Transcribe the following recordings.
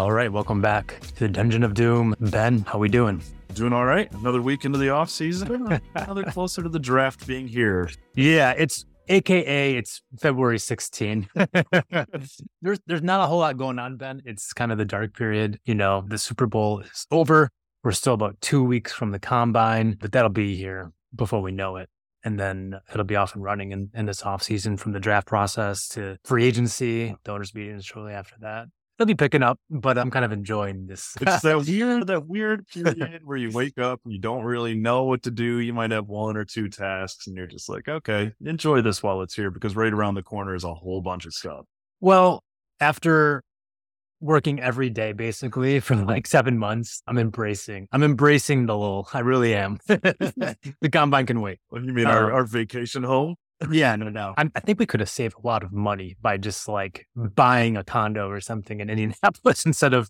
All right, welcome back to the Dungeon of Doom. Ben, how are we doing? Doing all right. Another week into the off season. Another closer to the draft being here. Yeah, it's AKA it's February 16. there's there's not a whole lot going on, Ben. It's kind of the dark period. You know, the Super Bowl is over. We're still about two weeks from the combine, but that'll be here before we know it. And then it'll be off and running in, in this off season from the draft process to free agency, donors meetings shortly after that it'll be picking up, but I'm kind of enjoying this. It's that weird, that weird period where you wake up and you don't really know what to do. You might have one or two tasks and you're just like, okay, enjoy this while it's here because right around the corner is a whole bunch of stuff. Well, after working every day basically for like seven months, I'm embracing, I'm embracing the little, I really am. the combine can wait. What, you mean uh, our, our vacation home? Yeah, no, no. I, I, think we could have saved a lot of money by just like buying a condo or something in Indianapolis instead of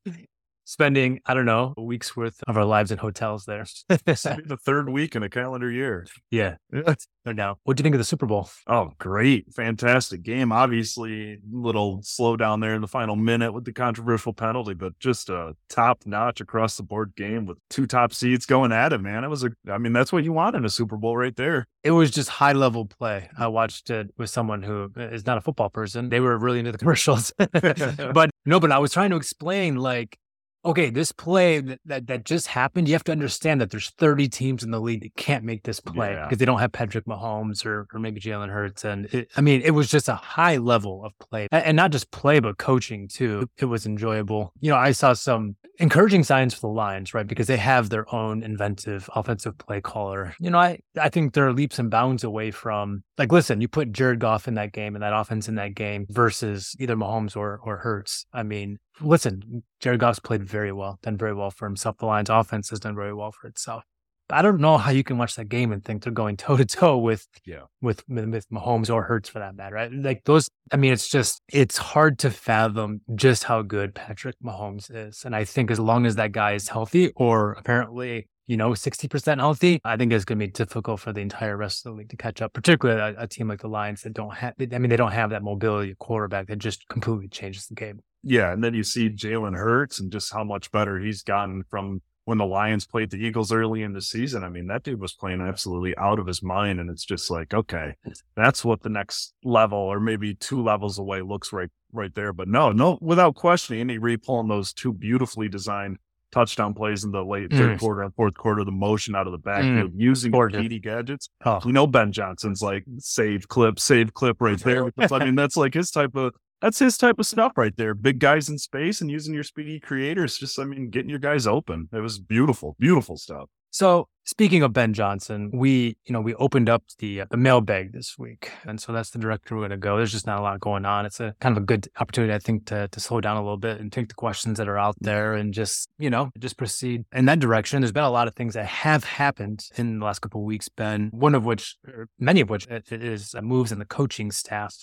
spending, I don't know, a week's worth of our lives in hotels there. the third week in a calendar year. Yeah. no doubt. What do you think of the Super Bowl? Oh, great. Fantastic game. Obviously, a little slow down there in the final minute with the controversial penalty, but just a top notch across the board game with two top seeds going at it, man. It was a, I mean, that's what you want in a Super Bowl right there. It was just high level play. I watched it with someone who uh, is not a football person. They were really into the commercials. but no, but I was trying to explain like, okay, this play that, that, that just happened, you have to understand that there's 30 teams in the league that can't make this play yeah. because they don't have Patrick Mahomes or or maybe Jalen Hurts. And it, I mean, it was just a high level of play, and not just play, but coaching too. It was enjoyable. You know, I saw some encouraging signs for the Lions, right? Because they have their own inventive offensive play caller. You know, I I think they're leaps and bounds away from like, listen, you put Jared Goff in that game and that offense in that game versus either Mahomes or or Hurts. I mean, listen, Jared Goff's played very well, done very well for himself. The Lions offense has done very well for itself. I don't know how you can watch that game and think they're going toe to toe with yeah with with Mahomes or Hurts for that matter. Right? Like those, I mean, it's just it's hard to fathom just how good Patrick Mahomes is. And I think as long as that guy is healthy, or apparently you know, 60% healthy, I think it's going to be difficult for the entire rest of the league to catch up, particularly a, a team like the Lions that don't have, I mean, they don't have that mobility quarterback that just completely changes the game. Yeah. And then you see Jalen Hurts and just how much better he's gotten from when the Lions played the Eagles early in the season. I mean, that dude was playing absolutely out of his mind. And it's just like, okay, that's what the next level or maybe two levels away looks right right there. But no, no, without question, Andy Reid pulling those two beautifully designed touchdown plays in the late third mm. quarter and fourth quarter, the motion out of the backfield mm. using PD gadgets. Oh. We know Ben Johnson's like save clip, save clip right there. I mean, that's like his type of that's his type of stuff right there. Big guys in space and using your speedy creators. Just I mean, getting your guys open. It was beautiful, beautiful stuff. So speaking of Ben Johnson, we, you know, we opened up the uh, the mailbag this week, and so that's the direction we're going to go. There's just not a lot going on. It's a kind of a good opportunity, I think, to to slow down a little bit and take the questions that are out there and just, you know, just proceed in that direction. There's been a lot of things that have happened in the last couple of weeks, Ben. One of which, many of which, is uh, moves in the coaching staff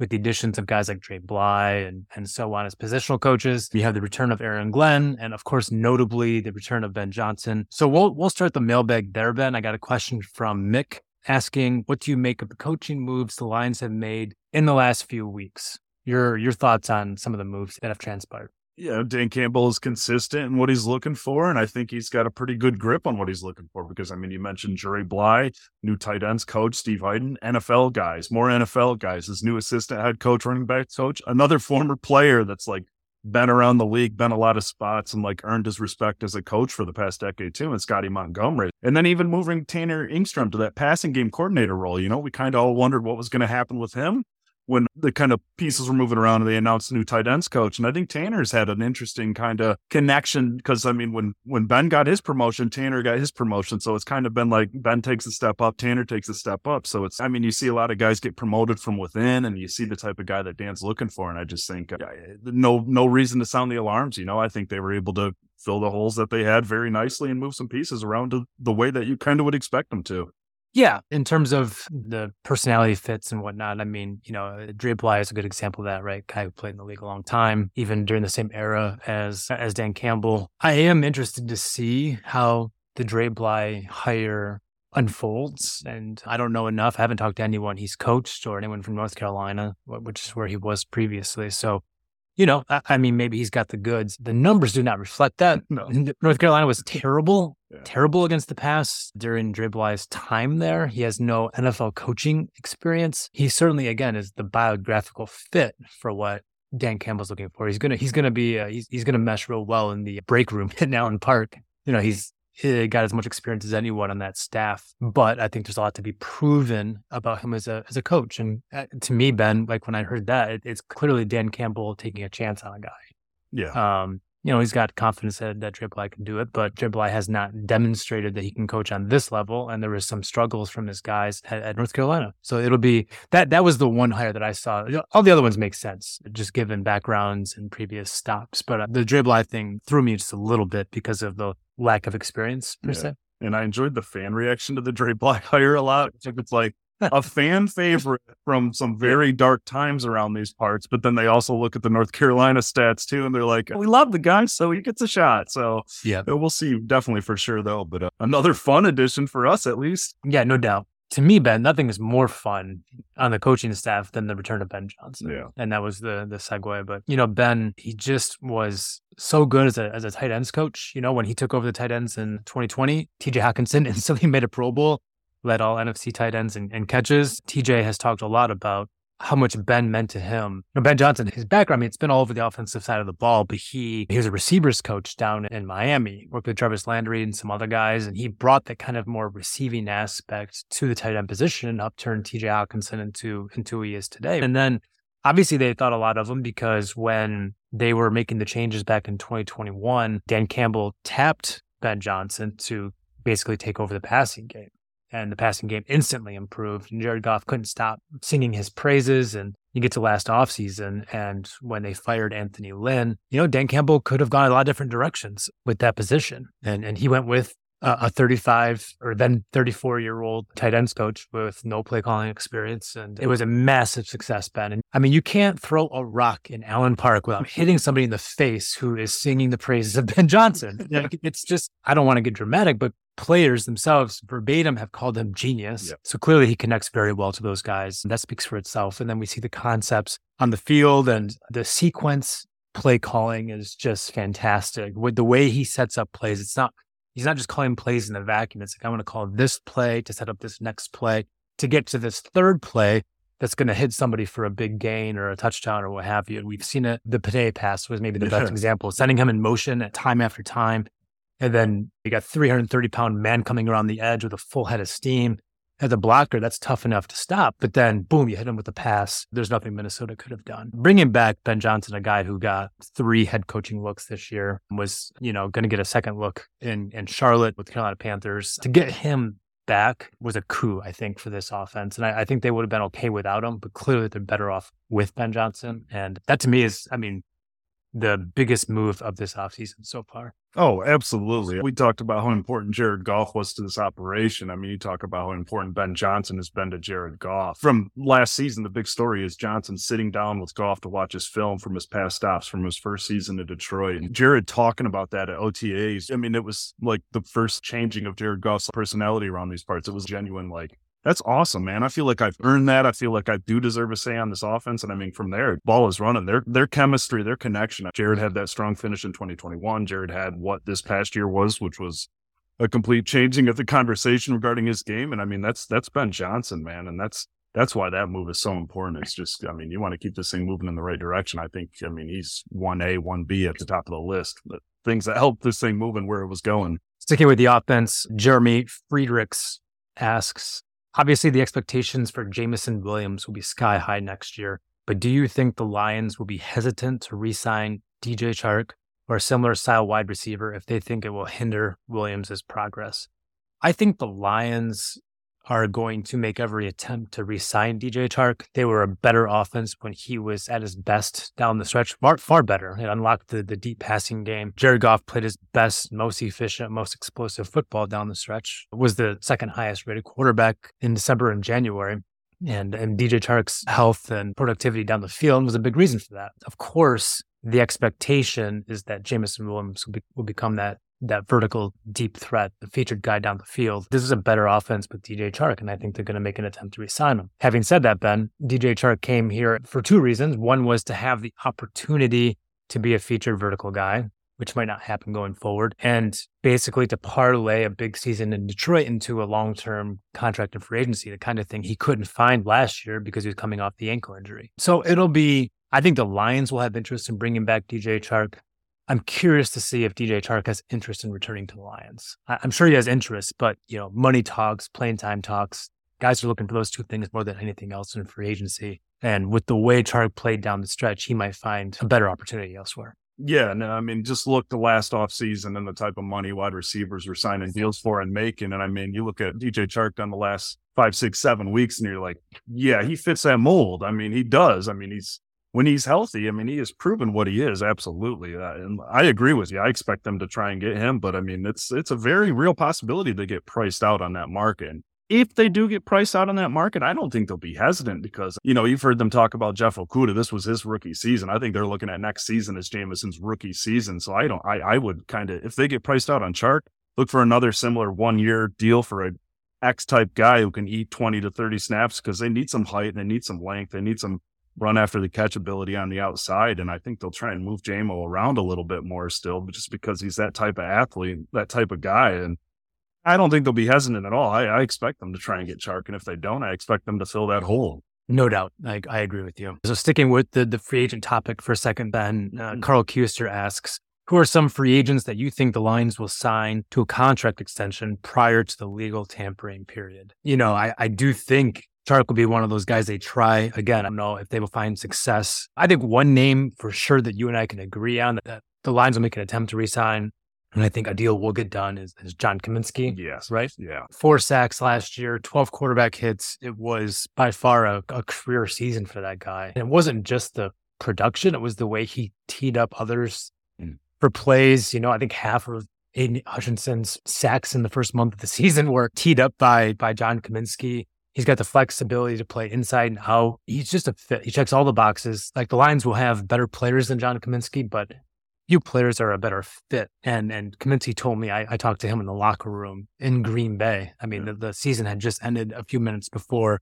with the additions of guys like Dre Bly and, and so on as positional coaches. We have the return of Aaron Glenn and of course, notably the return of Ben Johnson. So we'll, we'll start the mailbag there, Ben. I got a question from Mick asking, what do you make of the coaching moves the Lions have made in the last few weeks? Your, your thoughts on some of the moves that have transpired you know, Dan Campbell is consistent in what he's looking for. And I think he's got a pretty good grip on what he's looking for because, I mean, you mentioned Dre Bly, new tight ends coach, Steve Heiden, NFL guys, more NFL guys, his new assistant head coach, running back coach, another former player that's like been around the league, been a lot of spots, and like earned his respect as a coach for the past decade too, and Scottie Montgomery. And then even moving Tanner Engstrand to that passing game coordinator role, you know, we kind of all wondered what was going to happen with him when the kind of pieces were moving around and they announced a new tight ends coach. And I think Tanner's had an interesting kind of connection because I mean, when when Ben got his promotion, Tanner got his promotion. So it's kind of been like Ben takes a step up, Tanner takes a step up. So it's I mean, you see a lot of guys get promoted from within, and you see the type of guy that Dan's looking for. And I just think no no reason to sound the alarms. You know, I think they were able to fill the holes that they had very nicely and move some pieces around to the way that you kind of would expect them to. Yeah, in terms of the personality fits and whatnot, I mean, you know, uh, Dre Bly is a good example of that, right? Guy who played in the league a long time, even during the same era as as Dan Campbell. I am interested to see how the Dre Bly hire unfolds, and I don't know enough. I haven't talked to anyone he's coached or anyone from North Carolina, which is where he was previously. So you know, I, I, mean, maybe he's got the goods. The numbers do not reflect that. No. North Carolina was terrible, Yeah. terrible against the pass during Dre Bly's time there. He has no NFL coaching experience. He certainly, again, is the biographical fit for what Dan Campbell's looking for. He's gonna he's gonna be uh, he's he's gonna mesh real well in the break room at Allen Park. You know, he's he got as much experience as anyone on that staff. But I think there's a lot to be proven about him as a as a coach. And uh, to me, Ben, like when I heard that, it, it's clearly Dan Campbell taking a chance on a guy. Yeah. Um, you know, he's got confidence that, that Dre Bly can do it, but Dre Bly has not demonstrated that he can coach on this level. And there was some struggles from his guys at, at North Carolina. So it'll be that that was the one hire that I saw. All the other ones make sense, just given backgrounds and previous stops. But uh, the Dre Bly thing threw me just a little bit because of the lack of experience per Yeah. se. and I enjoyed the fan reaction to the Dre Bly hire a lot. It's like a fan favorite from some very dark times around these parts, but then they also look at the North Carolina stats too, and they're like, "We love the guy, so he gets a shot." So Yeah. uh, we'll see, definitely for sure though. But uh, another fun addition for us, at least. Yeah, no doubt. To me, Ben, nothing is more fun on the coaching staff than the return of Ben Johnson. Yeah. And that was the the segue. But you know, Ben, he just was so good as a as a tight ends coach. You know, when he took over the tight ends in 2020, TJ Hockenson instantly made a Pro Bowl, led all NFC tight ends and, catches. TJ has talked a lot about how much Ben meant to him. You know, ben Johnson, his background, I mean, it's been all over the offensive side of the ball, but he he was a receivers coach down in Miami, worked with Jarvis Landry and some other guys, and he brought that kind of more receiving aspect to the tight end position and upturned TJ Hockenson into into who he is today. And then obviously they thought a lot of him because when they were making the changes back in 2021, Dan Campbell tapped Ben Johnson to basically take over the passing game and the passing game instantly improved. And Jared Goff couldn't stop singing his praises. And you get to last offseason, and when they fired Anthony Lynn, you know, Dan Campbell could have gone a lot of different directions with that position. And and he went with a, a 35 or then 34 year old tight ends coach with no play calling experience. And it was a massive success, Ben. And I mean, you can't throw a rock in Allen Park without hitting somebody in the face who is singing the praises of Ben Johnson. Like, it's just, I don't want to get dramatic, but players themselves verbatim have called him genius. Yep. So clearly he connects very well to those guys. And that speaks for itself. And then we see the concepts on the field and the sequence play calling is just fantastic. With the way he sets up plays, it's not he's not just calling plays in a vacuum. It's like I'm gonna call this play to set up this next play to get to this third play that's going to hit somebody for a big gain or a touchdown or what have you. And we've seen it. The Pate pass was maybe the best example, sending him in motion at time after time. And then you got 330 pound man coming around the edge with a full head of steam. As a blocker, that's tough enough to stop. But then, boom, you hit him with a pass. There's nothing Minnesota could have done. Bringing back Ben Johnson, a guy who got three head coaching looks this year, was you know going to get a second look in in Charlotte with the Carolina Panthers. To get him back was a coup, I think, for this offense. And I, I think they would have been okay without him, but clearly they're better off with Ben Johnson. And that to me is, I mean, the biggest move of this offseason so far. Oh, absolutely. We talked about how important Jared Goff was to this operation. I mean, you talk about how important Ben Johnson has been to Jared Goff. From last season, the big story is Johnson sitting down with Goff to watch his film from his past stops from his first season in Detroit. And Jared talking about that at OTAs. I mean, it was like the first changing of Jared Goff's personality around these parts. It was genuine, like, that's awesome, man. I feel like I've earned that. I feel like I do deserve a say on this offense. And I mean, from there, ball is running. Their their chemistry, their connection. Jared had that strong finish in 2021. Jared had what this past year was, which was a complete changing of the conversation regarding his game. And I mean, that's that's Ben Johnson, man. And that's that's why that move is so important. It's just, I mean, you want to keep this thing moving in the right direction. I think, I mean, he's one A, one B at the top of the list. But things that helped this thing moving where it was going. Sticking with the offense, Jeremy Friedrichs asks Obviously, the expectations for Jameson Williams will be sky high next year, but do you think the Lions will be hesitant to re sign DJ Chark or a similar style wide receiver if they think it will hinder Williams' progress? I think the Lions are going to make every attempt to re-sign DJ Chark. They were a better offense when he was at his best down the stretch, far, far better. It unlocked the, the deep passing game. Jared Goff played his best, most efficient, most explosive football down the stretch. Was the second highest rated quarterback in December and January. And, and DJ Chark's health and productivity down the field was a big reason for that. Of course, the expectation is that Jameson Williams will, be, will become that that vertical deep threat, the featured guy down the field. This is a better offense with DJ Chark, and I think they're going to make an attempt to resign him. Having said that, Ben, DJ Chark came here for two reasons. One was to have the opportunity to be a featured vertical guy, which might not happen going forward, and basically to parlay a big season in Detroit into a long term contract and free agency, the kind of thing he couldn't find last year because he was coming off the ankle injury. So it'll be, I think the Lions will have interest in bringing back DJ Chark. I'm curious to see if DJ Chark has interest in returning to the Lions. I'm sure he has interest, but you know, money talks, playing time talks. Guys are looking for those two things more than anything else in free agency. And with the way Chark played down the stretch, he might find a better opportunity elsewhere. Yeah, no, I mean, just look the last offseason and the type of money wide receivers were signing deals for and making. And I mean, you look at DJ Chark down the last five, six, seven weeks, and you're like, yeah, he fits that mold. I mean, he does. I mean, he's when he's healthy, I mean, he has proven what he is. Absolutely, uh, and I agree with you. I expect them to try and get him, but I mean, it's it's a very real possibility to get priced out on that market if they do get priced out on that market, I don't think they'll be hesitant because, you know, you've heard them talk about Jeff Okudah. This was his rookie season. I think they're looking at next season as Jameson's rookie season. So I don't, I, I would kind of, if they get priced out on Chark, look for another similar one year deal for a X type guy who can eat 20 to 30 snaps because they need some height and they need some length. They need some run after the catch ability on the outside. And I think they'll try and move Jamo around a little bit more still, but just because he's that type of athlete, that type of guy. And I don't think they'll be hesitant at all. I, I, expect them to try and get Chark, and if they don't, I expect them to fill that hole. No doubt, I, I agree with you. So sticking with the the free agent topic for a second, Ben uh, mm-hmm. Carl Kuster asks, who are some free agents that you think the Lions will sign to a contract extension prior to the legal tampering period? You know, I, I do think Chark will be one of those guys they try. Again, I don't know if they will find success. I think one name for sure that you and I can agree on that, that the Lions will make an attempt to resign and I think a deal will get done is, is John Cominsky. Yes. Right? Yeah. Four sacks last year, 12 quarterback hits. It was by far a, a career season for that guy. And it wasn't just the production, it was the way he teed up others mm. for plays. You know, I think half of Aidan Hutchinson's sacks in the first month of the season were teed up by by John Cominsky. He's got the flexibility to play inside and out. He's just a fit. He checks all the boxes. Like the Lions will have better players than John Cominsky, but you players are a better fit. And and Cominsky told me I, I, talked to him in the locker room in Green Bay. I mean, yeah. the, the season had just ended a few minutes before,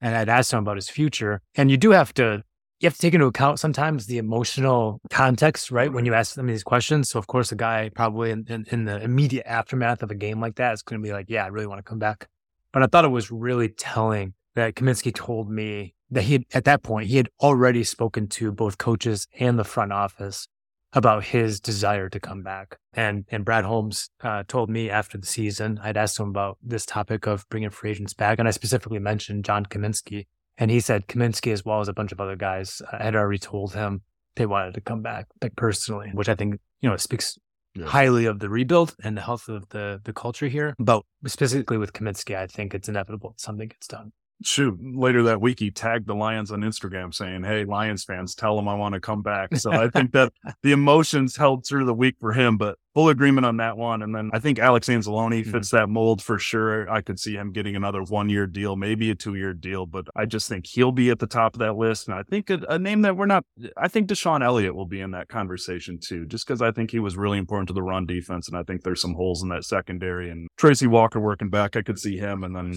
and I'd asked him about his future. And you do have to you have to take into account sometimes the emotional context, right? When you ask them these questions. So of course, a guy probably in, in, in the immediate aftermath of a game like that is going to be like, "Yeah, I really want to come back." But I thought it was really telling that Cominsky told me that he had, at that point he had already spoken to both coaches and the front office about his desire to come back. And and Brad Holmes uh, told me after the season, I'd asked him about this topic of bringing free agents back, and I specifically mentioned John Cominsky, and he said Cominsky as well as a bunch of other guys, uh, had already told him they wanted to come back, like personally, which I think you know speaks yeah. highly of the rebuild and the health of the the culture here. But specifically with Cominsky, I think it's inevitable something gets done shoot, later that week, he tagged the Lions on Instagram saying, Hey, Lions fans, tell them I want to come back. So I think that the emotions held through the week for him, but full agreement on that one. And then I think Alex Anzalone mm-hmm. fits that mold for sure. I could see him getting another one year deal, maybe a two year deal, but I just think he'll be at the top of that list. And I think a, a name that we're not, I think DeShon Elliott will be in that conversation too, just because I think he was really important to the run defense. And I think there's some holes in that secondary and Tracy Walker working back. I could see him. And then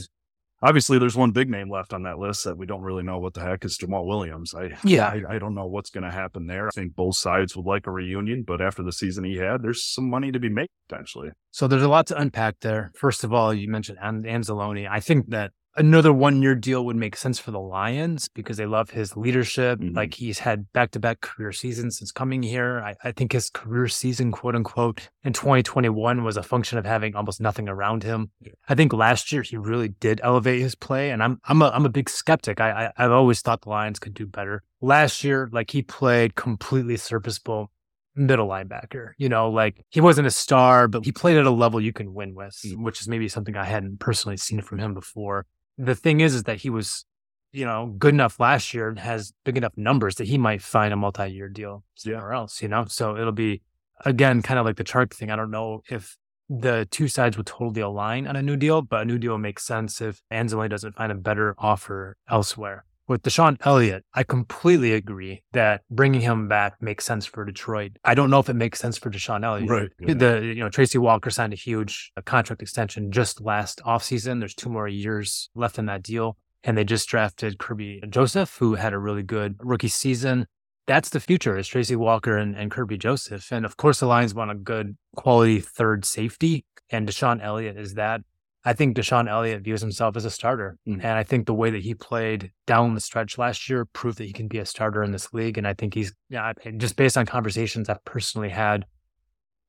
obviously there's one big name left on that list that we don't really know what the heck is Jamaal Williams. I yeah, I, I don't know what's going to happen there. I think both sides would like a reunion, but after the season he had, there's some money to be made potentially. So there's a lot to unpack there. First of all, you mentioned Anzalone. I think that another one year deal would make sense for the Lions because they love his leadership. Mm-hmm. Like he's had back to back career seasons since coming here. I, I, think his career season, quote unquote, in 2021 was a function of having almost nothing around him. I think last year he really did elevate his play, and I'm I'm a I'm a big skeptic. I, I I've always thought the Lions could do better. Last year, like he played completely serviceable middle linebacker. You know, like he wasn't a star, but he played at a level you can win with, mm. which is maybe something I hadn't personally seen from him before the thing is, is that he was, you know, good enough last year and has big enough numbers that he might find a multi-year deal somewhere yeah. else, you know? So it'll be, again, kind of like the Chark thing. I don't know if the two sides would totally align on a new deal, but a new deal makes sense if Anzalone doesn't find a better offer elsewhere. With DeShon Elliott, I completely agree that bringing him back makes sense for Detroit. I don't know if it makes sense for DeShon Elliott. Right. yeah. The you know Tracy Walker signed a huge uh, contract extension just last offseason. There's two more years left in that deal, and they just drafted Kerby Joseph, who had a really good rookie season. That's the future is Tracy Walker and, and Kerby Joseph, and of course the Lions want a good quality third safety, and DeShon Elliott is that. I think DeShon Elliott views himself as a starter. Mhm. And I think the way that he played down the stretch last year proved that he can be a starter in this league. And I think he's, yeah, just based on conversations I've personally had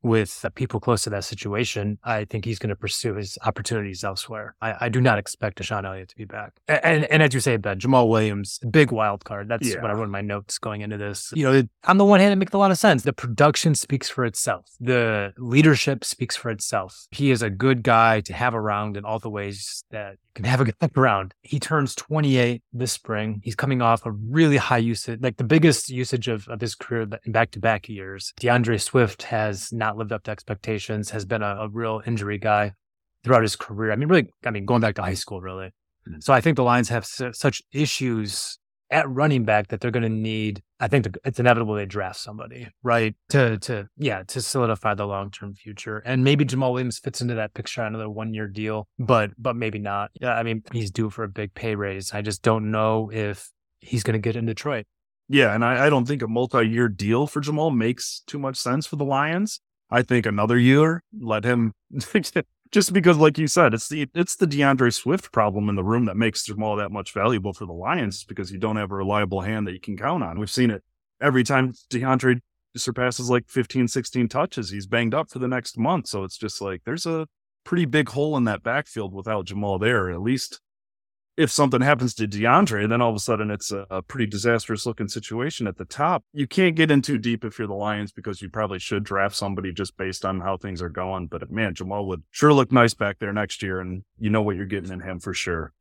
with people close to that situation, I think he's going to pursue his opportunities elsewhere. I, I do not expect DeShon Elliott to be back. A- And, and, as you say, Ben, Jamaal Williams, big wild card. That's Yeah. what I wrote in my notes going into this. You know, it, on the one hand, it makes a lot of sense. The production speaks for itself. The leadership speaks for itself. He is a good guy to have around in all the ways that you can have a good around. He turns 28 this spring. He's coming off a really high usage, like the biggest usage of, of his career in back to back years. D'Andre Swift has not lived up to expectations, has been a, a real injury guy throughout his career. I mean, really, I mean, going back to high school, really. Mhm. So I think the Lions have su- such issues at running back that they're going to need. I think it's inevitable they draft somebody, right? To to yeah, to solidify the long term future. And maybe Jamaal Williams fits into that picture on another one year deal, but but maybe not. Yeah, I mean, he's due for a big pay raise. I just don't know if he's going to get in Detroit. Yeah, and I, I don't think a multi-year deal for Jamaal makes too much sense for the Lions. I think another year, let him just because, like you said, it's the it's the D'Andre Swift problem in the room that makes Jamaal that much valuable for the Lions because you don't have a reliable hand that you can count on. We've seen it every time D'Andre surpasses like 15, 16 touches, he's banged up for the next month. So it's just like there's a pretty big hole in that backfield without Jamaal there, at least if something happens to D'Andre, then all of a sudden it's a, a pretty disastrous looking situation at the top. You can't get in too deep if you're the Lions because you probably should draft somebody just based on how things are going. But man, Jamaal would sure look nice back there next year, and you know what you're getting in him for sure.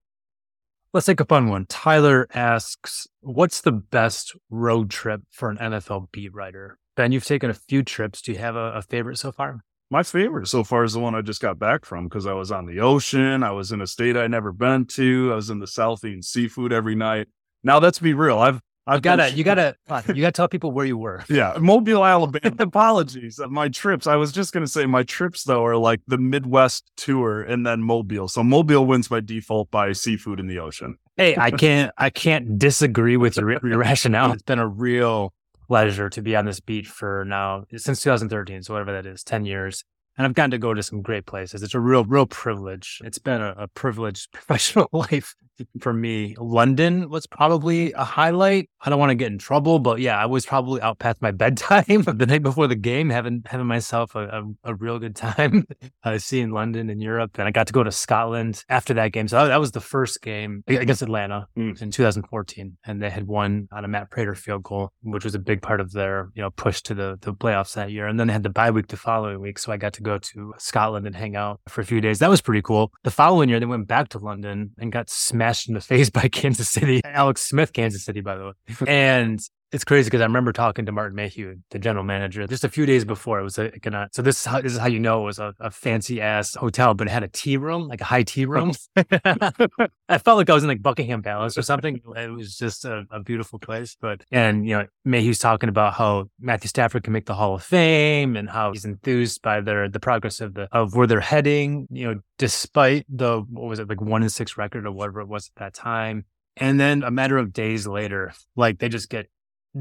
Let's take a fun one. Tyler asks, "What's the best road trip for an NFL beat writer?" Ben, you've taken a few trips. Do you have a, a favorite so far? My favorite so far is the one I just got back from because I was on the ocean. I was in a state I'd never been to. I was in the South eating seafood every night. Now, let's be real. I've I've You gotta, been- you gotta, you gotta tell people where you were. Yeah, Mobile, Alabama. Apologies. Uh, my trips. I was just going to say my trips though are like the Midwest tour and then Mobile. So Mobile wins by default by seafood in the ocean. Hey, I can't, I can't disagree with your, your rationale. It's been a real pleasure to be on this beach for now since 2013, so whatever that is, 10 years. And I've gotten to go to some great places. It's a real, real privilege. It's been a, a privileged professional life for me. London was probably a highlight. I don't want to get in trouble, but yeah, I was probably out past my bedtime the night before the game, having having myself a, a, a real good time. uh, seeing London and Europe, and I got to go to Scotland after that game. So that was the first game against Atlanta Mm. in 2014, and they had won on a Matt Prater field goal, which was a big part of their you know push to the the playoffs that year. And then they had the bye week the following week, so I got to go to Scotland and hang out for a few days. That was pretty cool. The following year, they went back to London and got smashed in the face by Kansas City, Alex Smith, Kansas City, by the way, and. It's crazy because I remember talking to Martin Mayhew, the general manager, just a few days before. It was a, gonna, so this is how this is how you know it was a, a fancy ass hotel, but it had a tea room, like a high tea room. I felt like I was in like Buckingham Palace or something. It was just a, a beautiful place. But and you know, Mayhew's talking about how Matthew Stafford can make the Hall of Fame and how he's enthused by their the progress of the of where they're heading. You know, despite the what was it like one in six record or whatever it was at that time. And then a matter of days later, like they just get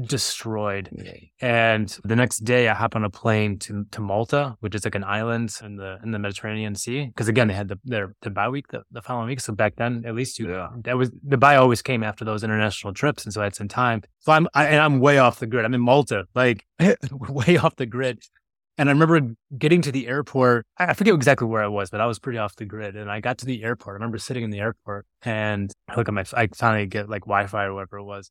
destroyed. And the next day, I hop on a plane to, to Malta, which is like an island in the in the Mediterranean Sea. Because again, they had the their the bye week the, the following week. So back then, at least you Yeah. that was the bye always came after those international trips, and so I had some time. So I'm I, and I'm way off the grid. I'm in Malta, like way off the grid. And I remember getting to the airport. I I forget exactly where I was, but I was pretty off the grid. And I got to the airport. I remember sitting in the airport and I look at my, I finally get like Wi-Fi or whatever it was.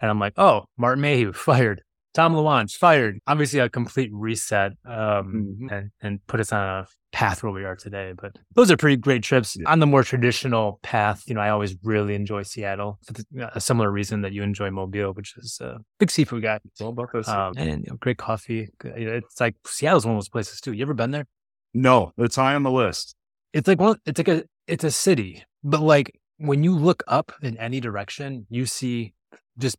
And I'm like, oh, Martin Mayhew fired. Tom Lewand fired. Obviously, a complete reset um, Mhm. and, and put us on a path where we are today. But those are pretty great trips. Yeah. On the more traditional path, you know, I always really enjoy Seattle for the- a similar reason that you enjoy Mobile, which is a big seafood guy. It's all about this. Um, and you know, great coffee. It's like Seattle's one of those places too. You ever been there? no, it's high on the list. It's like one. It's like a. It's a city, but like when you look up in any direction, you see just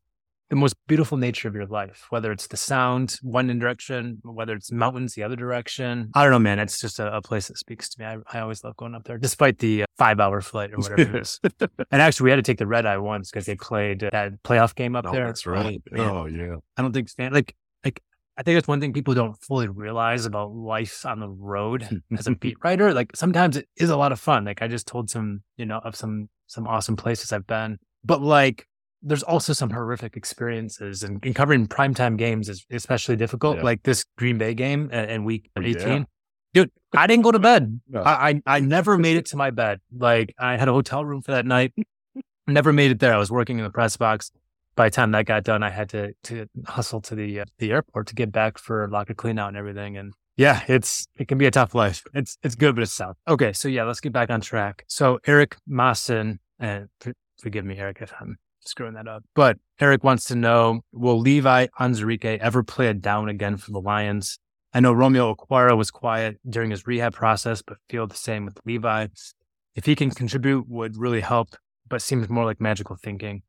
the most beautiful nature of your life, whether it's the sound one direction, whether it's mountains the other direction. I don't know, man. It's just a, a place that speaks to me. I, I, always love going up there, despite the uh, five hour flight or whatever it is. and actually, we had to take the red eye once because they played that playoff game up oh, there. That's right. Oh, oh, yeah. I don't think, like, like, I think that's one thing people don't fully realize about life on the road as a beat writer. Like sometimes it is a lot of fun. Like I just told some, you know, of some some awesome places I've been. But like there's also some horrific experiences and, and covering primetime games is especially difficult. Yeah. Like this Green Bay game in week 18. Yeah. Dude, I didn't go to bed. No. I, I, I never made it to my bed. Like I had a hotel room for that night. never made it there. I was working in the press box. By the time that got done, I had to to hustle to the uh, the airport to get back for locker clean out and everything. And yeah, it's it can be a tough life. It's it's good, but it's tough. Okay, so yeah, let's get back on track. So Eric Maassen, and forgive me, Eric, if I'm screwing that up. But Eric wants to know Will Levi Onwuzurike ever play a down again for the Lions? I know Romeo Okwara was quiet during his rehab process, but feel the same with Levi. If he can contribute, would really help, but seems more like magical thinking.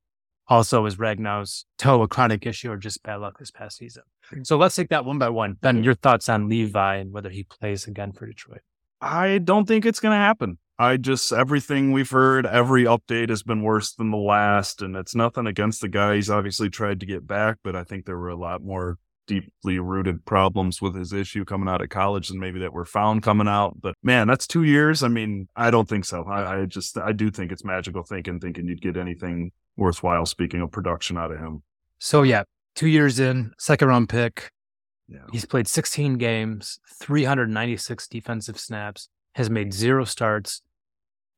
Also, is Ragnow's toe a chronic issue or just bad luck this past season? Hmm. So let's take that one by one. Ben, your thoughts on Levi and whether he plays again for Detroit? I don't think it's going to happen. I just everything we've heard, every update has been worse than the last, and it's nothing against the guy. He's obviously tried to get back, but I think there were a lot more deeply rooted problems with his issue coming out of college than maybe that were found coming out. But man, that's two years. I mean, I don't think so. I, I just I do think it's magical thinking, thinking you'd get anything worthwhile. Speaking of production out of him. So yeah, two years in, second round pick. Yeah. He's played 16 games, 396 defensive snaps, has made zero starts,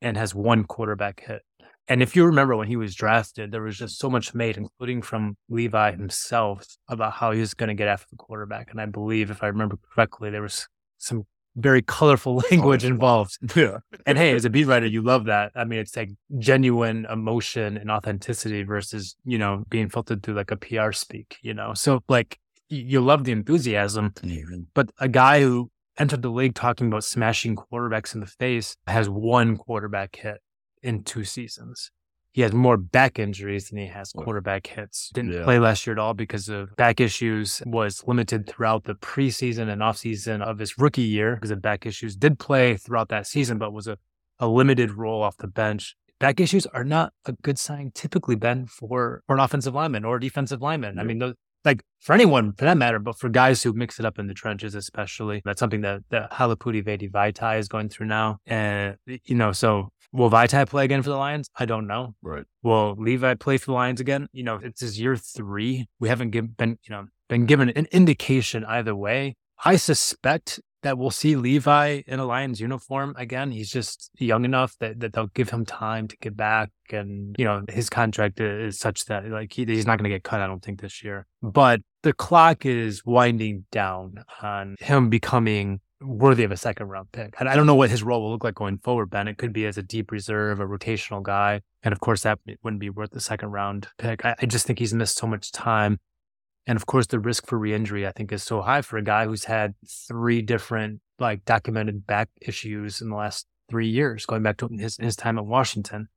and has one quarterback hit. And if you remember when he was drafted, there was just so much made, including from Levi himself, about how he was going to get after the quarterback. And I believe, if I remember correctly, there was some very colorful language involved. Yeah. and hey, as a beat writer, you love that. I mean, it's like genuine emotion and authenticity versus, you know, being filtered through like a PR speak, you know? So like you love the enthusiasm, mm-hmm. but a guy who entered the league talking about smashing quarterbacks in the face, has one quarterback hit in two seasons. He has more back injuries than he has quarterback hits. Didn't yeah. play last year at all because of back issues, was limited throughout the preseason and offseason of his rookie year because of back issues. Did play throughout that season, but was a, a limited role off the bench. Back issues are not a good sign typically, Ben, for, for an offensive lineman or a defensive lineman. Yeah. I mean, those, like for anyone for that matter, but for guys who mix it up in the trenches, especially. That's something that, that Halapoulivaati Vaitai is going through now. And, you know, so will Vaitai play again for the Lions? I don't know. Right. Will Levi play for the Lions again? You know, it's his year three. We haven't give, been, you know, been given an indication either way. I suspect that we'll see Levi in a Lions uniform again. He's just young enough that, that they'll give him time to get back. And, you know, his contract is such that like he, he's not going to get cut, I don't think, this year. But the clock is winding down on him becoming worthy of a second round pick. And I don't know what his role will look like going forward, Ben. It could be as a deep reserve, a rotational guy. And of course, that wouldn't be worth the second round pick. I, I just think he's missed so much time and of course, the risk for re-injury, I think, is so high for a guy who's had three different like documented back issues in the last three years, going back to his his time at Washington.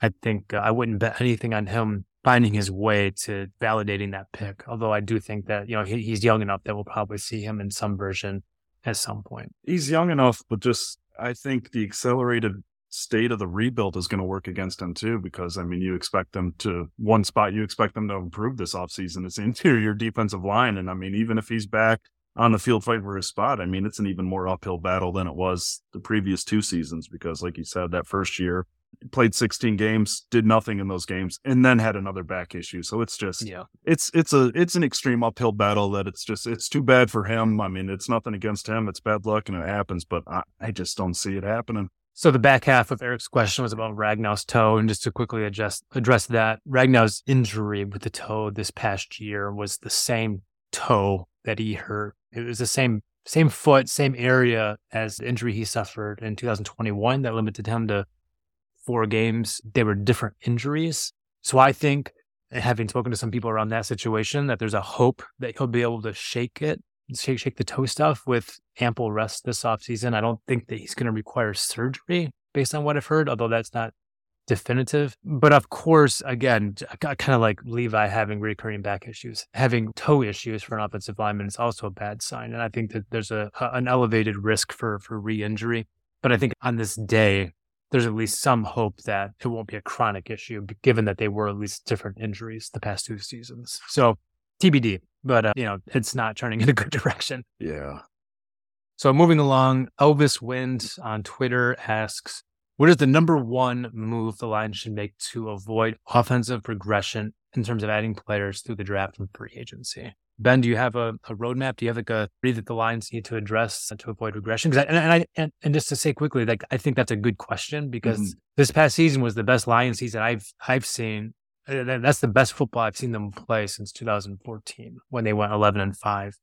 I think uh, I wouldn't bet anything on him finding his way to validating that pick. Although I do think that you know he, he's young enough that we'll probably see him in some version at some point. He's young enough, but just I think the accelerated state of the rebuild is going to work against them too, because I mean, you expect them to one spot, you expect them to improve this offseason. It's interior defensive line. And I mean, even if he's back on the field fight for his spot, I mean, it's an even more uphill battle than it was the previous two seasons, because like you said, that first year, played 16 games, did nothing in those games, and then had another back issue. So it's just, yeah, it's, it's a, it's an extreme uphill battle that it's just, it's too bad for him. I mean, it's nothing against him. It's bad luck and it happens, but I, I just don't see it happening. So the back half of Eric's question was about Ragnow's toe, and just to quickly address address that, Ragnow's injury with the toe this past year was the same toe that he hurt. It was the same same foot, same area as the injury he suffered in 2021 that limited him to four games. They were different injuries. So I think, having spoken to some people around that situation, that there's a hope that he'll be able to shake it shake shake the toe stuff with ample rest this offseason. I don't think that he's going to require surgery based on what I've heard, although that's not definitive. But of course, again, kind of like Levi having recurring back issues, having toe issues for an offensive lineman is also a bad sign. And I think that there's a, an elevated risk for for re-injury. But I think on this day, there's at least some hope that it won't be a chronic issue, given that they were at least different injuries the past two seasons. So TBD, but uh, you know, it's not turning in a good direction. Yeah. So moving along, Elvis Wind on Twitter asks, what is the number one move the Lions should make to avoid offensive regression in terms of adding players through the draft and free agency? Ben, do you have a, a roadmap? Do you have like a three that the Lions need to address to avoid regression? Because and, and I and, and, just to say quickly, like I think that's a good question because mm-hmm. this past season was the best Lions season I've I've seen. And that's the best football I've seen them play since 2014 when they went 11 and five.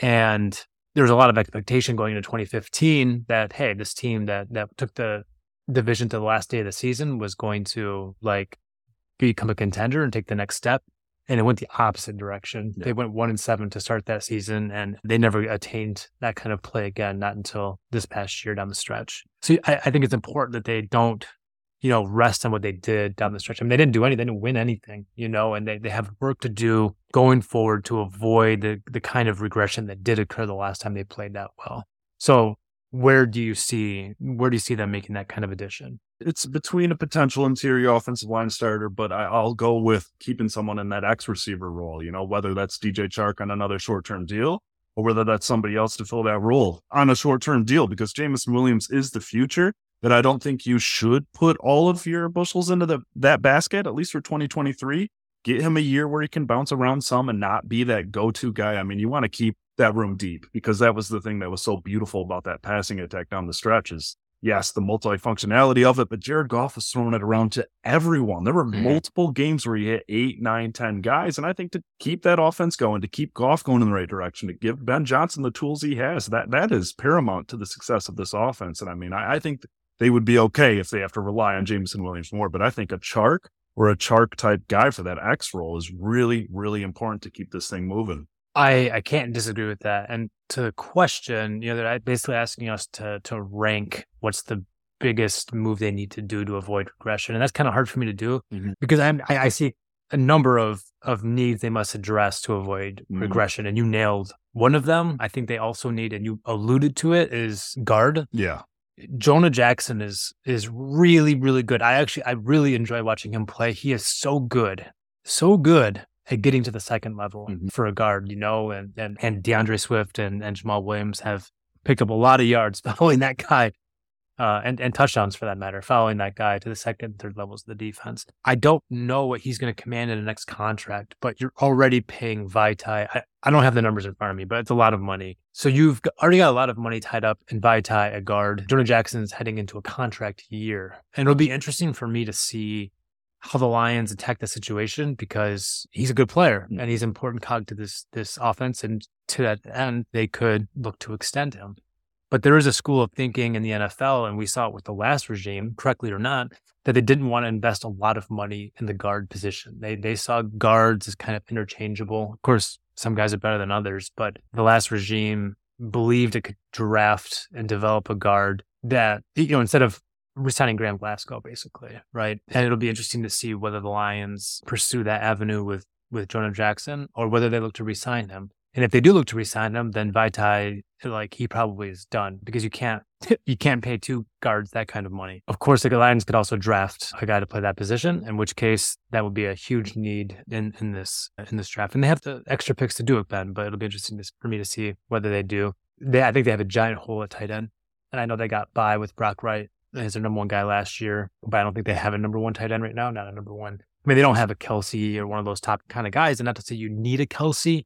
And there was a lot of expectation going into 2015 that hey, this team that that took the division to the last day of the season was going to like become a contender and take the next step and it went the opposite direction. Yeah. They went one and seven to start that season, and they never attained that kind of play again, not until this past year down the stretch. So I, I, think it's important that they don't, you know, rest on what they did down the stretch. I mean, they didn't do anything, they didn't win anything, you know, and they, they have work to do going forward to avoid the the kind of regression that did occur the last time they played that well. So where do you see where do you see them making that kind of addition? It's between a potential interior offensive line starter, but I, will go with keeping someone in that X receiver role. You know, whether that's DJ Chark on another short term deal or whether that's somebody else to fill that role on a short term deal, because Jameson Williams is the future. That I don't think you should put all of your bushels into the that basket, at least for 2023. Get him a year where he can bounce around some and not be that go to guy. I mean, you want to keep that room deep because that was the thing that was so beautiful about that passing attack down the stretch is Yes, the multifunctionality of it, but Jared Goff was throwing it around to everyone. There were mm-hmm. multiple games where he hit eight, nine, ten guys. And I think to keep that offense going, to keep Goff going in the right direction, to give Ben Johnson the tools he has, that that is paramount to the success of this offense. And I mean, I, I think they would be okay if they have to rely on Jameson Williams more. But I think a Chark or a Chark type guy for that X role is really, really important to keep this thing moving. I, I can't disagree with that. And to the question, you know, they're basically asking us to to rank what's the biggest move they need to do to avoid regression, and that's kind of hard for me to do mm-hmm. because I'm I, I, see a number of of needs they must address to avoid mm-hmm. regression, and you nailed one of them. I think they also need, and you alluded to it, is guard. Yeah. Jonah Jackson is is really really good. I actually I really enjoy watching him play. He is so good, so good at getting to the second level mm-hmm. for a guard, you know, and, and, and D'Andre Swift and, and Jamaal Williams have picked up a lot of yards following that guy. Uh, and, and touchdowns for that matter, following that guy to the second, third levels of the defense. I don't know what he's going to command in the next contract, but you're already paying Vaitai. I, I don't have the numbers in front of me, but it's a lot of money. So you've already got a lot of money tied up in Vaitai, a guard. Jonah Jackson is heading into a contract year. And it'll be interesting for me to see how the Lions attack the situation because he's a good player mm-hmm. and he's an important cog to this this offense. And to that end, they could look to extend him. But there is a school of thinking in the NFL, and we saw it with the last regime, correctly or not, that they didn't want to invest a lot of money in the guard position. They they saw guards as kind of interchangeable. Of course, some guys are better than others, but the last regime believed it could draft and develop a guard that you know instead of resigning Graham Glasgow, basically, right? And it'll be interesting to see whether the Lions pursue that avenue with with Jonah Jackson or whether they look to resign him. And if they do look to resign him, then Vaitai, like he probably is done because you can't you can't pay two guards that kind of money. Of course, the Lions could also draft a guy to play that position, in which case that would be a huge need in in this in this draft. And they have the extra picks to do it, Ben. But it'll be interesting for me to see whether they do. They, I think they have a giant hole at tight end, and I know they got by with Brock Wright as their number one guy last year, but I don't think they have a number one tight end right now. Not a number one. I mean, they don't have a Kelce or one of those top kind of guys. And not to say you need a Kelce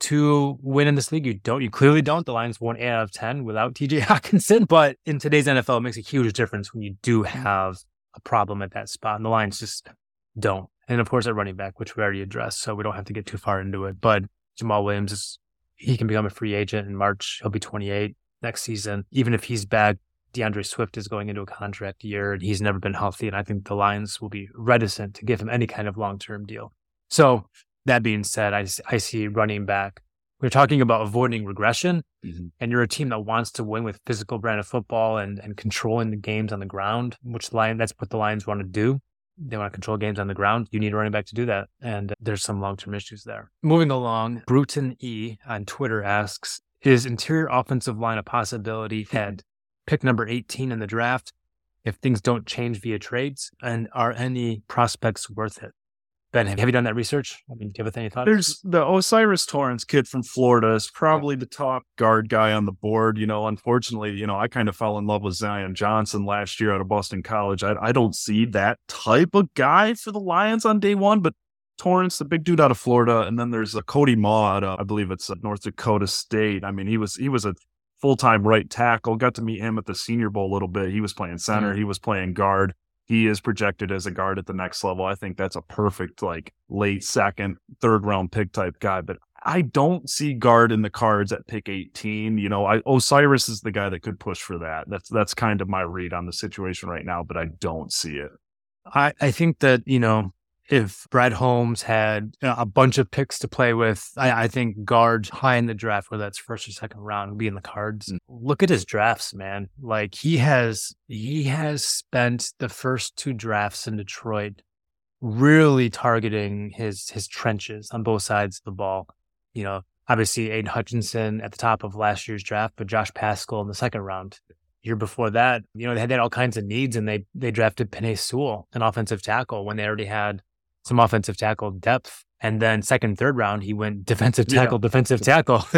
to win in this league. You don't. You clearly don't. The Lions won eight out of ten without TJ Hockenson. But in today's NFL, it makes a huge difference when you do mm-hmm. have a problem at that spot. And the Lions just don't. And of course, at running back, which we already addressed, so we don't have to get too far into it. But Jamaal Williams is he can become a free agent in March. He'll be 28 next season. Even if he's back D'Andre Swift is going into a contract year and he's never been healthy. And I think the Lions will be reticent to give him any kind of long term deal. So, that being said, I, I see running back we're talking about avoiding regression, Mhm. and you're a team that wants to win with physical brand of football and, and controlling the games on the ground, which Lion that's what the Lions want to do. They want to control games on the ground. You need a running back to do that. And there's some long term issues there. Moving along, Bruton E on Twitter asks Is interior offensive line a possibility at pick number 18 in the draft if things don't change via trades? And are any prospects worth it? Ben, have you done that research? I mean, do you have any thoughts? There's the O'Cyrus Torrence kid from Florida is probably the top guard guy on the board. You know, unfortunately, you know, I kind of fell in love with Zion Johnson last year out of Boston College. I, I don't see that type of guy for the Lions on day one, but Torrence, the big dude out of Florida, and then there's a Cody Mauch out of, I believe it's uh, North Dakota State. I mean, he was he was a full time right tackle. Got to meet him at the Senior Bowl a little bit. He was playing center. Mm. He was playing guard. He is projected as a guard at the next level. I think that's a perfect like late second, third round pick type guy. But I don't see guard in the cards at pick 18. You know, I O'Cyrus is the guy that could push for that. That's that's kind of my read on the situation right now, but I don't see it. I, I think that, you know, if Brad Holmes had you know, a bunch of picks to play with, I, I think guards high in the draft, whether that's first or second round, would be in the cards. Mm. Look at his drafts, man. Like he has he has spent the first two drafts in Detroit really targeting his his trenches on both sides of the ball. You know, obviously Aidan Hutchinson at the top of last year's draft, but Josh Paschal in the second round year before that, you know, they had, they had all kinds of needs and they they drafted Penei Sewell, an offensive tackle, when they already had some offensive tackle depth. And then second, third round, he went defensive Yeah. tackle, defensive tackle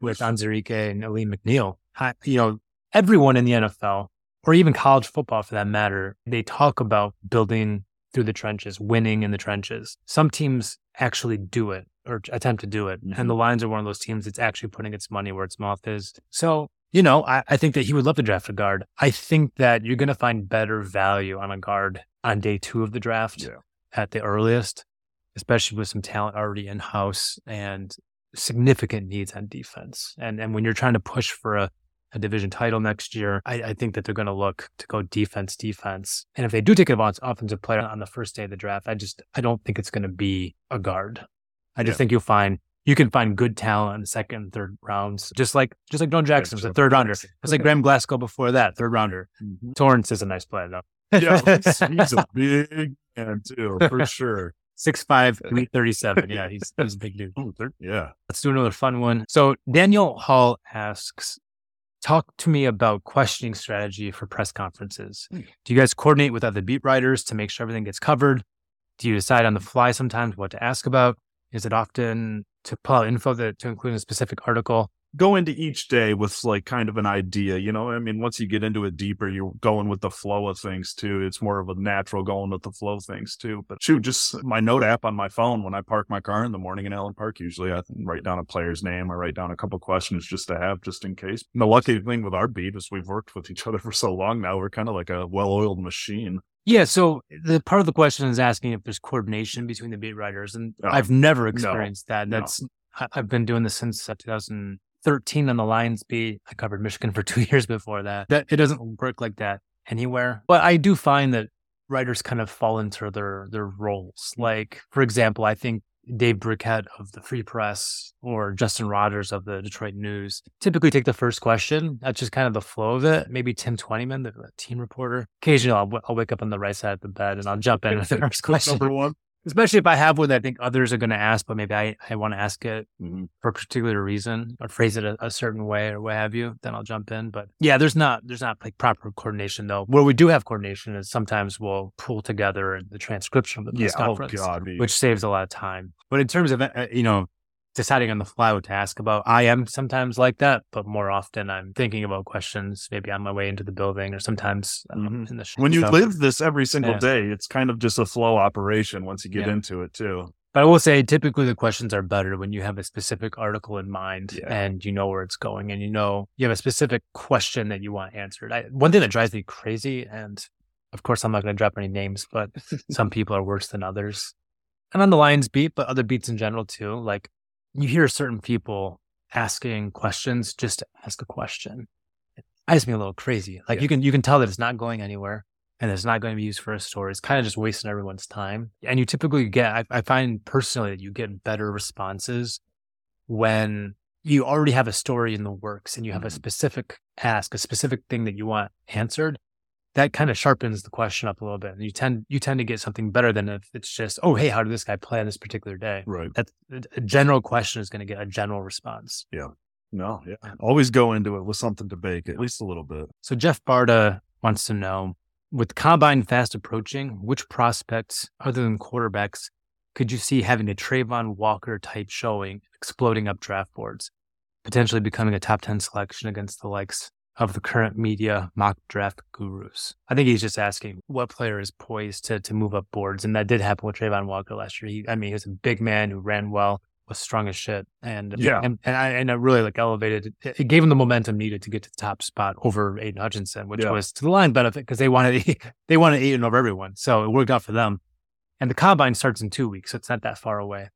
with Onwuzurike and Alim McNeill. You know, everyone in the NFL or even college football for that matter, they talk about building through the trenches, winning in the trenches. Some teams actually do it or attempt to do it. And the mm-hmm. Lions are one of those teams that's actually putting its money where its mouth is. So, you know, I, I think that he would love to draft a guard. I think that you're going to find better value on a guard on day two of the draft Yeah. At the earliest, especially with some talent already in house and significant needs on defense. And and when you're trying to push for a, a division title next year, I, I think that they're going to look to go defense, defense. And if they do take an off- offensive player on the first day of the draft, I just I don't think it's going to be a guard. I just Yeah. think you'll find you can find good talent in the second and third rounds, just like just like Don Jackson was a third rounder. Just like Graham Glasgow before that, third rounder. Torrence is a nice player though. Yeah, he's, he's a big man too, for sure. Six five, three thirty seven. Yeah, he's he's a big dude. Oh, they're- yeah. Let's do another fun one. So Daniel Hall asks, talk to me about questioning strategy for press conferences. Hmm. Do you guys coordinate with other beat writers to make sure everything gets covered? Do you decide on the fly sometimes what to ask about? Is it often to pull out info that to include in a specific article? go into each day with like kind of an idea, you know. I mean, once you get into it deeper, you're going with the flow of things too. It's more of a natural going with the flow of things too. But shoot, just my note app on my phone when I park my car in the morning in Allen Park, usually I write down a player's name. I write down a couple questions just to have, just in case. And the lucky thing with our beat is we've worked with each other for so long now, we're kind of like a well oiled machine. Yeah, so the part of the question is asking if there's coordination between the beat writers, and uh, I've never experienced no, that. That's no. I've been doing this since uh, 2000, 13 on the Lions beat. I covered Michigan for two years before that. That it doesn't work like that anywhere. But I do find that writers kind of fall into their their roles. Like, for example, I think Dave Birkett of the Free Press or Justin Rogers of the Detroit News typically take the first question. That's just kind of the flow of it. Maybe Tim Twentyman, the team reporter. Occasionally, I'll, w- I'll wake up on the right side of the bed and I'll jump in with the first question. Number one. Especially if I have one that I think others are going to ask, but maybe I, I want to ask it Mhm. for a particular reason or phrase it a, a certain way or what have you, then I'll jump in. But yeah, there's not there's not like proper coordination though. Where we do have coordination is sometimes we'll pull together the transcription of the Yeah. press Oh conference, God. which saves a lot of time. But in terms of uh, you know deciding on the fly what to ask about, I am sometimes like that, but more often I'm thinking about questions maybe on my way into the building or sometimes um, Mhm. in the sh- when you so- live this every single Yeah. day, it's kind of just a flow operation once you get Yeah. into it too. But I will say, typically the questions are better when you have a specific article in mind Yeah. and you know where it's going and you know you have a specific question that you want answered. I, one thing that drives me crazy, and of course, I'm not going to drop any names, but some people are worse than others. And on the Lions beat, but other beats in general too. Like you hear certain people asking questions just to ask a question. It drives me a little crazy. Like Yeah. you can you can tell that it's not going anywhere and it's not going to be used for a story. It's kind of just wasting everyone's time. And you typically get, I, I find personally that you get better responses when you already have a story in the works and you have a Mhm. specific ask, a specific thing that you want answered, that kind of sharpens the question up a little bit. And you tend you tend to get something better than if it's just, oh, hey, how did this guy play on this particular day? Right. That's a general question is going to get a general response. Yeah. No, yeah. Always go into it with something to bake, at least a little bit. So Jeff Barta wants to know, with combine fast approaching, which prospects other than quarterbacks could you see having a Travon Walker type showing, exploding up draft boards, potentially becoming a top 10 selection against the likes of the current media mock draft gurus? I think he's just asking what player is poised to, to move up boards. And that did happen with Travon Walker last year. He, I mean, he was a big man who ran well, was strong as shit. And Yeah. and, and I and it really like elevated it, gave him the momentum needed to get to the top spot over Aidan Hutchinson, which Yeah. was to the line benefit because they wanted they wanted Aidan over everyone. So it worked out for them. And the combine starts in two weeks, so it's not that far away.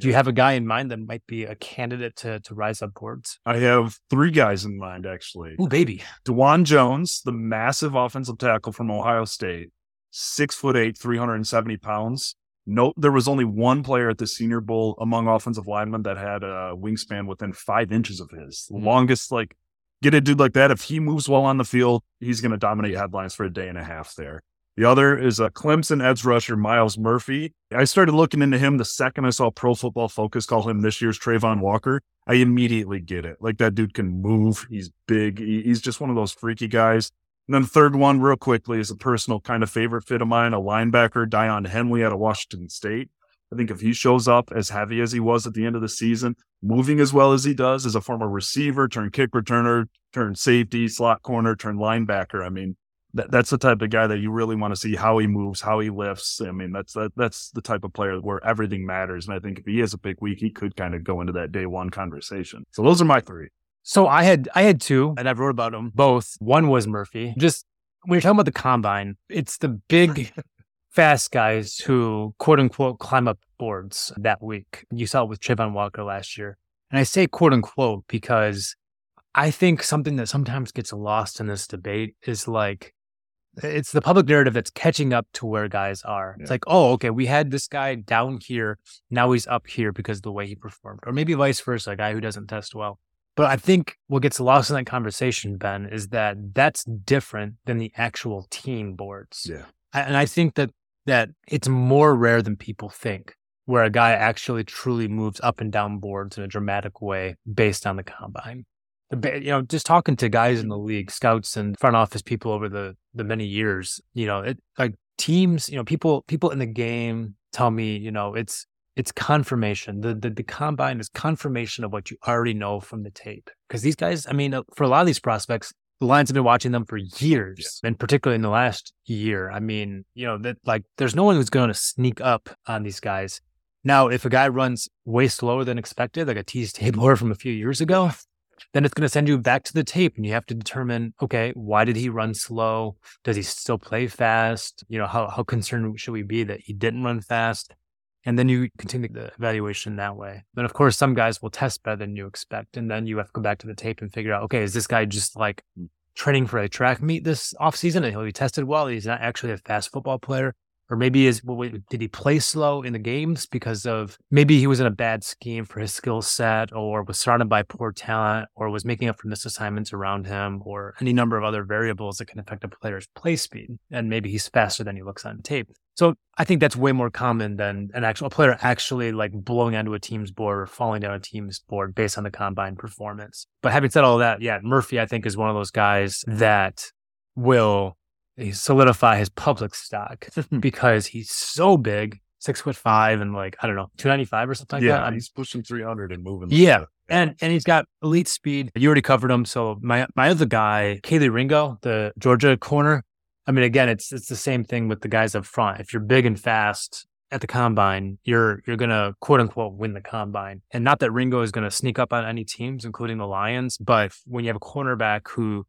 Do you have a guy in mind that might be a candidate to to rise up boards? I have three guys in mind, actually. Oh, baby. Dawand Jones, the massive offensive tackle from Ohio State, six foot eight, 370 pounds. No, there was only one player at the Senior Bowl among offensive linemen that had a wingspan within five inches of his. The Mhm. longest, like, get a dude like that. If he moves well on the field, he's going to dominate headlines for a day and a half there. The other is a Clemson edge rusher, Myles Murphy. I started looking into him the second I saw Pro Football Focus call him this year's Travon Walker. I immediately get it. Like that dude can move. He's big. He's just one of those freaky guys. And then the third one, real quickly, is a personal kind of favorite fit of mine, a linebacker, Daiyan Henley out of Washington State. I think if he shows up as heavy as he was at the end of the season, moving as well as he does as a former receiver, turn kick returner, turn safety, slot corner, turn linebacker. I mean, that, that's the type of guy that you really want to see how he moves, how he lifts. I mean, that's that, that's the type of player where everything matters. And I think if he has a big week, he could kind of go into that day one conversation. So those are my three. So I had I had two, and I wrote about them both. One was Murphy. Just when you're talking about the combine, it's the big, fast guys who quote unquote climb up boards that week. You saw it with Travon Walker last year, and I say quote unquote because I think something that sometimes gets lost in this debate is like it's the public narrative that's catching up to where guys are. It's like, oh, okay, we had this guy down here, now he's up here because of the way he performed, or maybe vice versa, a guy who doesn't test well. But I think what gets lost in that conversation, Ben, is that that's different than the actual team boards. Yeah. And I think that that it's more rare than people think, where a guy actually truly moves up and down boards in a dramatic way based on the combine. You know, just talking to guys in the league, scouts and front office people over the the many years, you know, it like teams, you know, people people in the game tell me, you know, it's it's confirmation. The, the the combine is confirmation of what you already know from the tape. Because these guys, I mean, uh, for a lot of these prospects, the Lions have been watching them for years, and particularly in the last year. I mean, you know, that like there's no one who's going to sneak up on these guys. Now, if a guy runs way slower than expected, like a Teez Tabor from a few years ago, then it's going to send you back to the tape and you have to determine, okay, why did he run slow? Does he still play fast? You know, how, how concerned should we be that he didn't run fast? And then you continue the evaluation that way. Then, of course, some guys will test better than you expect. And then you have to go back to the tape and figure out, okay, is this guy just like training for a track meet this offseason and he'll be tested well? He's not actually a fast football player. Or maybe is did he play slow in the games because of maybe he was in a bad scheme for his skill set, or was surrounded by poor talent, or was making up for missed assignments around him, or any number of other variables that can affect a player's play speed. And maybe he's faster than he looks on tape. So I think that's way more common than an actual player actually like blowing onto a team's board or falling down a team's board based on the combine performance. But having said all that, yeah, Murphy I think is one of those guys that will solidify his public stock because he's so big, six foot five, and like I don't know, two ninety five or something like yeah, that. He's pushing 300 and moving. Yeah. and and he's got elite speed. You already covered him. So my my other guy, Kelee Ringo, the Georgia corner. I mean, again, it's it's the same thing with the guys up front. If you're big and fast at the combine, you're you're gonna quote unquote win the combine. And not that Ringo is gonna sneak up on any teams, including the Lions, but when you have a cornerback who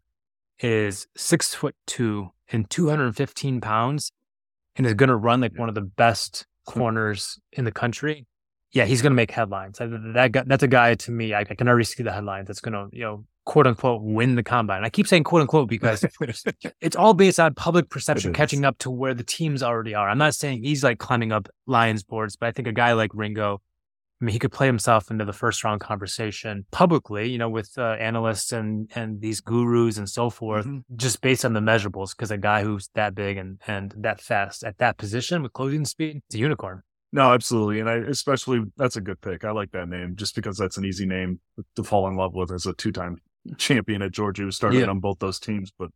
is six foot two and 215 pounds and is gonna run like one of the best corners in the country, yeah, he's going to make headlines. That guy, that's a guy to me. I, I can already see the headlines. That's going to, you know, quote unquote, win the combine. I keep saying quote unquote because it's all based on public perception catching up to where the teams already are. I'm not saying he's like climbing up Lions boards, but I think a guy like Ringo I mean, he could play himself into the first round conversation publicly, you know, with uh, analysts and and these gurus and so forth, mm-hmm. just based on the measurables. Because a guy who's that big and and that fast at that position with closing speed, it's a unicorn. No, absolutely, and I especially that's a good pick. I like that name just because that's an easy name to fall in love with as a two time champion at Georgia who started yeah. on both those teams. But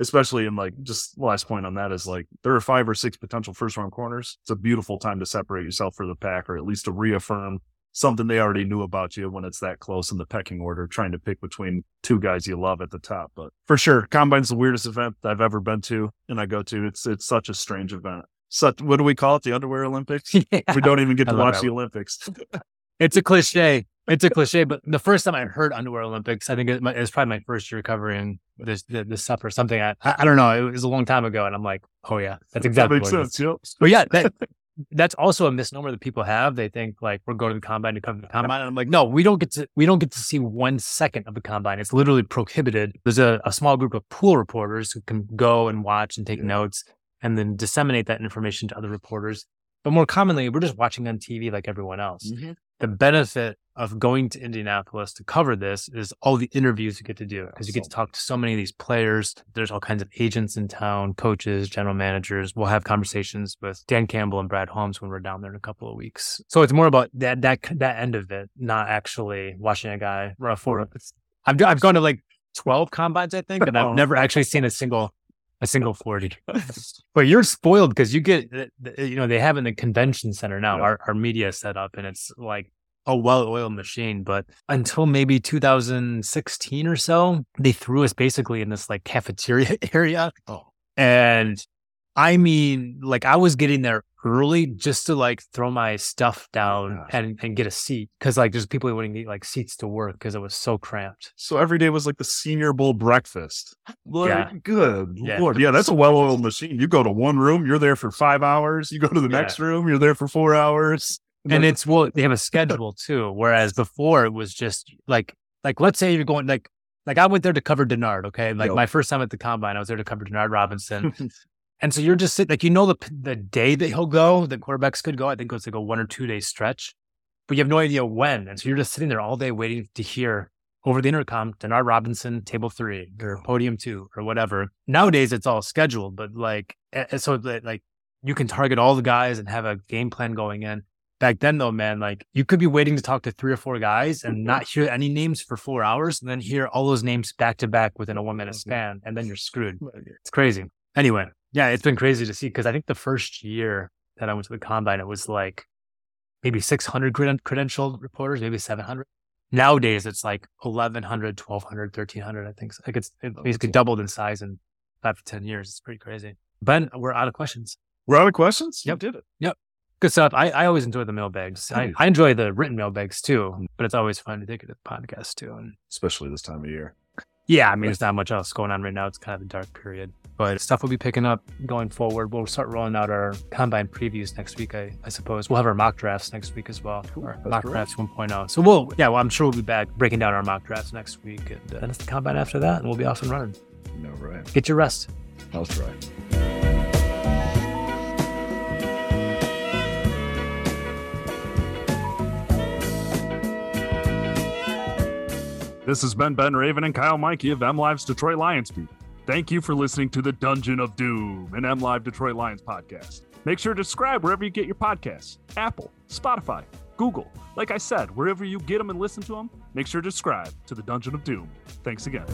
especially in like just last point on that is like there are five or six potential first round corners. It's a beautiful time to separate yourself for the pack or at least to reaffirm something they already knew about you when it's that close in the pecking order, trying to pick between two guys you love at the top. But for sure, combine's the weirdest event I've ever been to and I go to. It's it's such a strange event. Such what do we call it? The underwear Olympics? Yeah. We don't even get to watch that. the Olympics. it's a cliche. It's a cliche, but the first time I heard underwear Olympics, I think it, was probably my first year covering this this or something. I, I don't know. It was a long time ago, and I'm like, oh yeah, that's exactly that makes sense. Yep. But yeah, that, that's also a misnomer that people have. They think like we're going to the combine to cover the combine. And I'm like, no, we don't get to we don't get to see one second of the combine. It's literally prohibited. There's a, a small group of pool reporters who can go and watch and take yeah. notes and then disseminate that information to other reporters. But more commonly, we're just watching on TV like everyone else. Mm-hmm the benefit of going to Indianapolis to cover this is all the interviews you get to do because you get to talk to so many of these players. There's all kinds of agents in town, coaches, general managers. We'll have conversations with Dan Campbell and Brad Holmes when we're down there in a couple of weeks. So it's more about that that that end of it, not actually watching a guy run a four. I've I've gone to like 12 combines, I think, and I've never actually seen a single a single 40. but you're spoiled because you get, you know, they have in the convention center now, yeah. our, our media set up, and it's like a well oiled machine. But until maybe 2016 or so, they threw us basically in this like cafeteria area. Oh. And I mean, like I was getting there early just to like throw my stuff down oh, and, and get a seat because like there's people who wouldn't get like seats to work because it was so cramped. So every day was like the senior bowl breakfast. Like, yeah. Good yeah. Lord. Yeah, that's a well oiled machine. You go to one room, you're there for five hours. You go to the yeah. next room, you're there for four hours. And it's well, they have a schedule too. Whereas before it was just like like let's say you're going like like I went there to cover Denard, okay? Like my first time at the combine, I was there to cover Denard Robinson. And so you're just sitting, like, you know, the the day that he'll go, the quarterbacks could go. I think it was like a one or two day stretch, but you have no idea when. And so you're just sitting there all day waiting to hear over the intercom, Denard Robinson, table three or podium two or whatever. Nowadays, it's all scheduled, but like, so that like you can target all the guys and have a game plan going in. Back then, though, man, like you could be waiting to talk to three or four guys and mm-hmm. not hear any names for four hours, and then hear all those names back to back within a one minute mm-hmm. span, and then you're screwed. It's crazy. Anyway, yeah, it's been crazy to see because I think the first year that I went to the combine, it was like maybe 600 credentialed reporters, maybe 700. Nowadays, it's like 1,100, 1,200, 1,300. I think like it's it oh, basically doubled in size in five to 10 years. It's pretty crazy. Ben, we're out of questions. We're out of questions? Yep. You did it. Yep. Good stuff. I, I always enjoy the mailbags. I, I enjoy the written mailbags too, but it's always fun to take it to the podcast too. And especially this time of year. Yeah, I mean, there's not much else going on right now. It's kind of a dark period, but stuff will be picking up going forward. We'll start rolling out our combine previews next week, I, I suppose. We'll have our mock drafts next week as well, our mock great. drafts 1.0. So we'll, yeah, well, I'm sure we'll be back breaking down our mock drafts next week, and uh, then it's the combine after that, and we'll be off and running. No, right. Get your rest. That's right. This has been Ben Raven and Kyle Meinke of MLive's Detroit Lions beat. Thank you for listening to the Dungeon of Doom, an MLive Detroit Lions podcast. Make sure to subscribe wherever you get your podcasts Apple, Spotify, Google. Like I said, wherever you get them and listen to them, make sure to subscribe to the Dungeon of Doom. Thanks again.